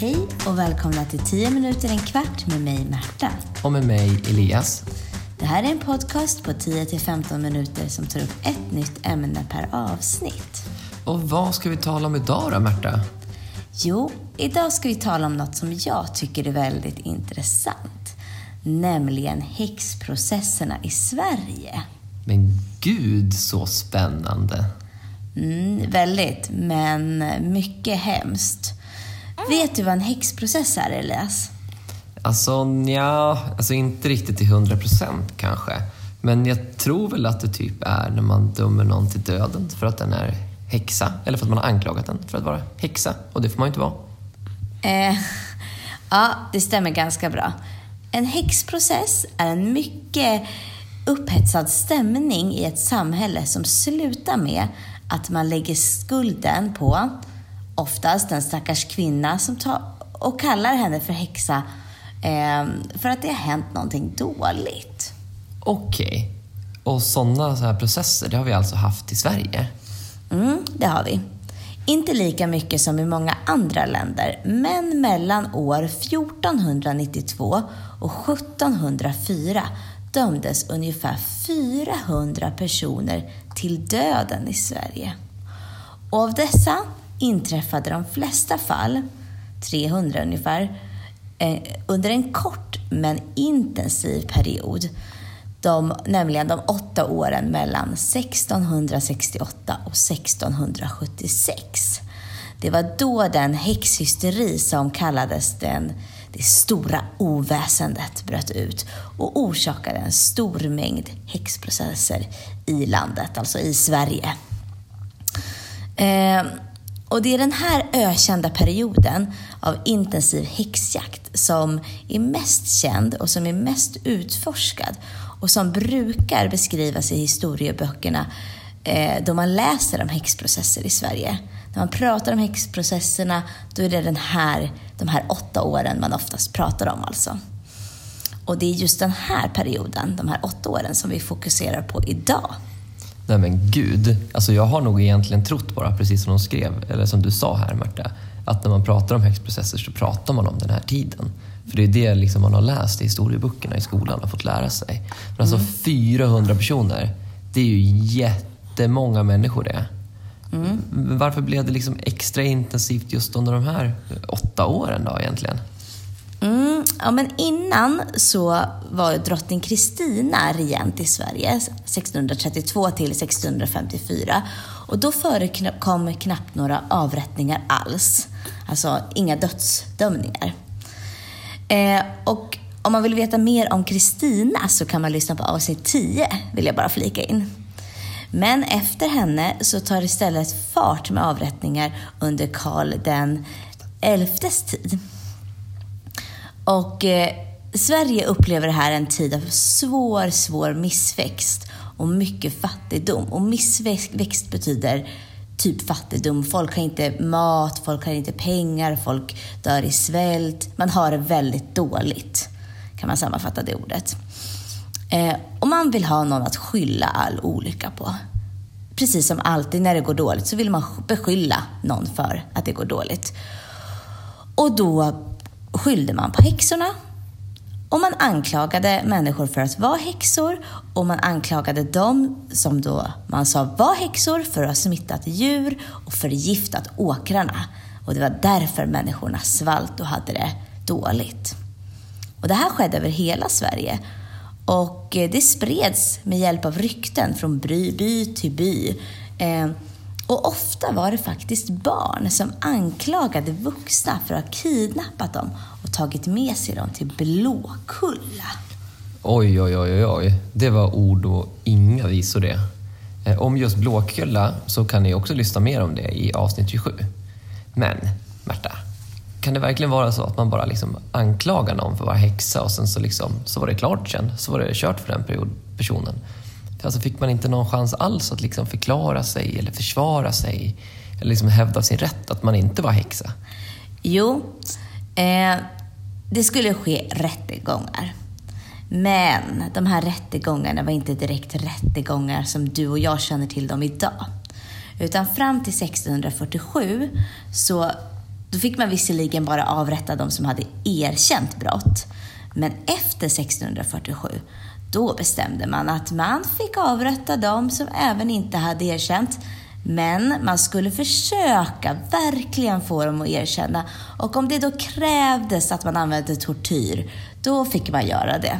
Hej och välkomna till 10 minuter en kvart med mig Märta. Och med mig Elias. Det här är en podcast på 10-15 minuter som tar upp ett nytt ämne per avsnitt. Och vad ska vi tala om idag då, Märta? Jo, idag ska vi tala om något som jag tycker är väldigt intressant. Nämligen häxprocesserna i Sverige. Men gud så spännande. Mm, väldigt, men mycket hemskt. Vet du vad en häxprocess är, Elias? Alltså, ja, alltså inte riktigt till hundra procent kanske. Men jag tror väl att det typ är när man dömer någon till döden för att den är häxa. Eller för att man har anklagat den för att vara häxa. Och det får man ju inte vara. Eh, ja, det stämmer ganska bra. En häxprocess är en mycket upphetsad stämning i ett samhälle som slutar med att man lägger skulden på oftast en stackars kvinna som tar och kallar henne för häxa eh, för att det har hänt någonting dåligt. Okej. Och sådana så här processer, det har vi alltså haft i Sverige? Mm, det har vi. Inte lika mycket som i många andra länder, men mellan år 1492 och 1704 dömdes ungefär 400 personer till döden i Sverige. Och av dessa inträffade de flesta fall, 300 ungefär, eh, under en kort men intensiv period. De, nämligen de åtta åren mellan 1668 och 1676. Det var då den häxhysteri som kallades den, det stora oväsendet bröt ut och orsakade en stor mängd häxprocesser i landet, alltså i Sverige. Eh, och det är den här ökända perioden av intensiv häxjakt som är mest känd och som är mest utforskad och som brukar beskrivas i historieböckerna eh, då man läser om häxprocesser i Sverige. När man pratar om häxprocesserna, då är det den här, de här åtta åren man oftast pratar om alltså. Och det är just den här perioden, de här åtta åren, som vi fokuserar på idag. Nej men gud, alltså jag har nog egentligen trott bara, precis som de skrev, eller som du sa här Märta, att när man pratar om häxprocesser så pratar man om den här tiden. För det är det liksom man har läst i historieböckerna i skolan och fått lära sig. Men alltså mm. 400 personer, det är ju jättemånga människor det. Mm. Varför blev det liksom extra intensivt just under de här åtta åren då egentligen? Mm, ja, men innan så var drottning Kristina regent i Sverige 1632 till 1654. Och då förekom knappt några avrättningar alls. Alltså inga dödsdömningar. Eh, och om man vill veta mer om Kristina så kan man lyssna på avsnitt 10, vill jag bara flika in. Men efter henne så tar det istället fart med avrättningar under Karl den elftes tid. Och eh, Sverige upplever här en tid av svår, svår missväxt och mycket fattigdom. Och missväxt betyder typ fattigdom. Folk har inte mat, folk har inte pengar, folk dör i svält. Man har det väldigt dåligt, kan man sammanfatta det ordet. Eh, och man vill ha någon att skylla all olycka på. Precis som alltid när det går dåligt så vill man beskylla någon för att det går dåligt. Och då skyllde man på häxorna. Och man anklagade människor för att vara häxor och man anklagade dem som då man sa var häxor för att ha smittat djur och förgiftat åkrarna. Och det var därför människorna svalt och hade det dåligt. Och det här skedde över hela Sverige. Och eh, det spreds med hjälp av rykten från by till by. Eh, och ofta var det faktiskt barn som anklagade vuxna för att ha kidnappat dem och tagit med sig dem till Blåkulla. Oj, oj, oj, oj. Det var ord och inga visor det. Eh, om just Blåkulla så kan ni också lyssna mer om det i avsnitt 27. Men, Märta, kan det verkligen vara så att man bara liksom anklagar någon för att vara häxa och sen så, liksom, så var det klart sen, så var det kört för den personen? Alltså fick man inte någon chans alls att liksom förklara sig eller försvara sig eller liksom hävda sin rätt att man inte var häxa? Jo, eh, det skulle ske rättegångar. Men de här rättegångarna var inte direkt rättegångar som du och jag känner till dem idag. Utan fram till 1647 så Då fick man visserligen bara avrätta de som hade erkänt brott. Men efter 1647, då bestämde man att man fick avrätta de som även inte hade erkänt. Men man skulle försöka verkligen få dem att erkänna. Och om det då krävdes att man använde tortyr, då fick man göra det.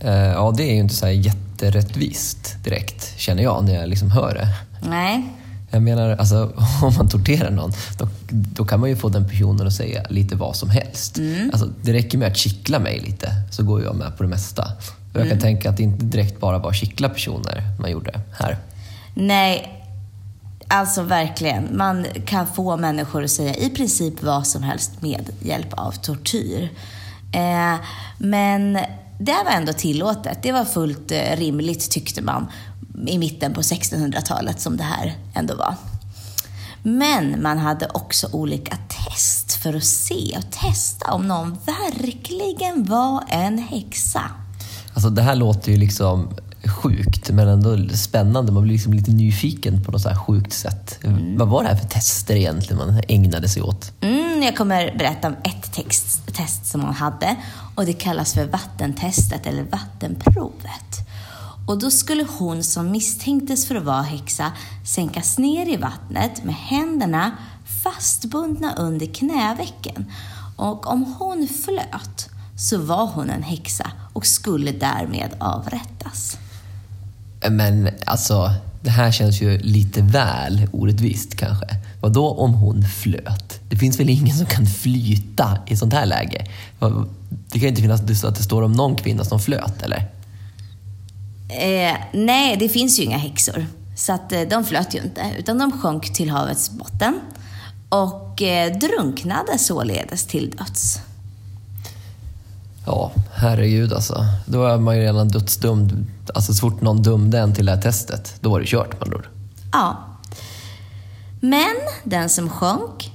Eh, ja, det är ju inte så jätterättvist direkt, känner jag när jag liksom hör det. Nej. Jag menar, alltså, om man torterar någon, då, då kan man ju få den personen att säga lite vad som helst. Alltså, det räcker med att kittla mig lite, så går jag med på det mesta. Och jag kan tänka att det inte direkt bara var kittla personer man gjorde här. Nej, alltså verkligen. Man kan få människor att säga i princip vad som helst med hjälp av tortyr. Eh, men det var ändå tillåtet. Det var fullt eh, rimligt tyckte man i mitten på 1600-talet som det här ändå var. Men man hade också olika test för att se och testa om någon verkligen var en häxa. Alltså, det här låter ju liksom sjukt, men ändå spännande. Man blir liksom lite nyfiken på något så här sjukt sätt. Vad var det här för tester egentligen man ägnade sig åt? Mm, jag kommer berätta om ett text, test som hon hade och det kallas för vattentestet eller vattenprovet. Och då skulle hon som misstänktes för att vara häxa sänkas ner i vattnet med händerna fastbundna under knävecken. Och om hon flöt så var hon en häxa och skulle därmed avrättas. Men alltså, det här känns ju lite väl orättvist kanske. Vad då om hon flöt? Det finns väl ingen som kan flyta i sånt här läge? Det kan ju inte finnas att det står om någon kvinna som flöt, eller? Eh, nej, det finns ju inga häxor. Så att, eh, de flöt ju inte, utan de sjönk till havets botten och eh, drunknade således till döds. Ja, herregud alltså. Då är man ju redan dödsdömd. Alltså så fort någon dömde en till det här testet, då var det kört med andra. Ja. Men den som sjönk,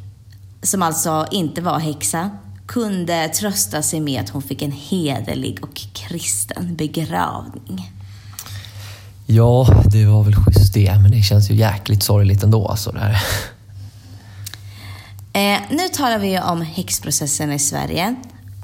som alltså inte var häxa, kunde trösta sig med att hon fick en hederlig och kristen begravning. Ja, det var väl schysst det, men det känns ju jäkligt sorgligt ändå alltså det här. Eh, nu talar vi ju om häxprocessen i Sverige.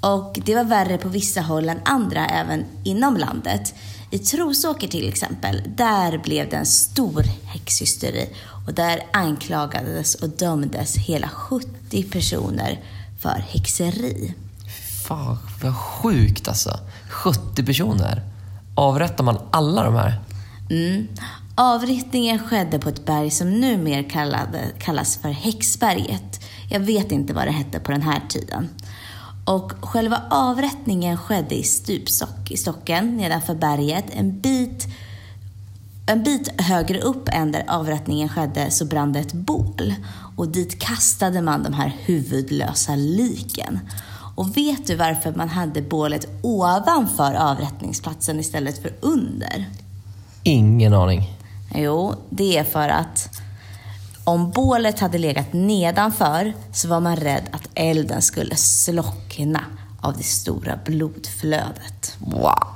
Och det var värre på vissa håll än andra även inom landet. I Trosåker till exempel, där blev det en stor häxhysteri. Och där anklagades och dömdes hela 70 personer för häxeri. Fan, vad sjukt alltså. 70 personer. Avrättar man alla de här? Mm. Avrättningen skedde på ett berg som numera kallade, kallas för Häxberget. Jag vet inte vad det hette på den här tiden. Och själva avrättningen skedde i stupstock i stocken nedanför berget. En bit, en bit högre upp än där avrättningen skedde så brann det ett bål. Och dit kastade man de här huvudlösa liken. Och vet du varför man hade bålet ovanför avrättningsplatsen istället för under? Ingen aning. Jo, det är för att om bålet hade legat nedanför så var man rädd att elden skulle slockna av det stora blodflödet. Wow.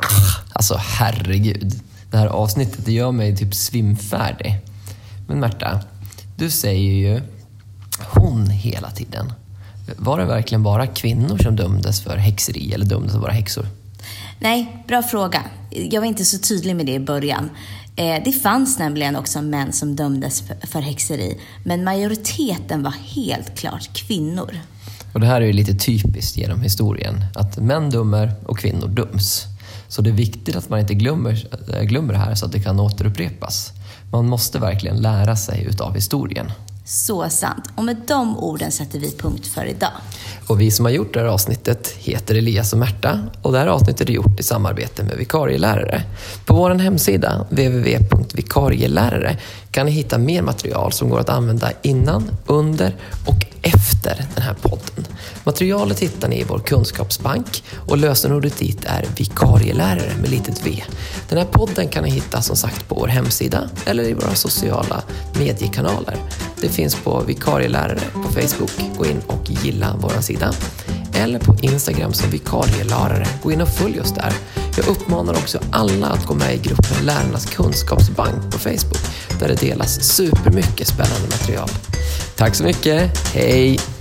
Alltså herregud. Det här avsnittet det gör mig typ svimfärdig. Men Märta, du säger ju hon hela tiden. Var det verkligen bara kvinnor som dömdes för häxeri eller dömdes att vara häxor? Nej, bra fråga. Jag var inte så tydlig med det i början. Eh, det fanns nämligen också män som dömdes för- häxeri, men majoriteten var helt klart kvinnor. Och det här är ju lite typiskt genom historien, att män dömer och kvinnor döms. Så det är viktigt att man inte glömmer, eh, glömmer det här så att det kan återupprepas. Man måste verkligen lära sig utav historien. Så sant. Och med de orden sätter vi punkt för idag. Och vi som har gjort det här avsnittet heter Elias och Märta och det här avsnittet är gjort i samarbete med vikarielärare. På vår hemsida, www.vikarielärare, kan ni hitta mer material som går att använda innan, under och efter den här podden. Materialet hittar ni i vår kunskapsbank och lösenordet dit är vikarielärare med litet v. Den här podden kan ni hitta som sagt på vår hemsida eller i våra sociala mediekanaler. Det finns på vikarielärare på Facebook. Gå in och gilla vår sida. Eller på Instagram som vikarielärare. Gå in och följ oss där. Jag uppmanar också alla att gå med i gruppen Lärarnas kunskapsbank på Facebook där det delas supermycket spännande material. Tack så mycket. Hej!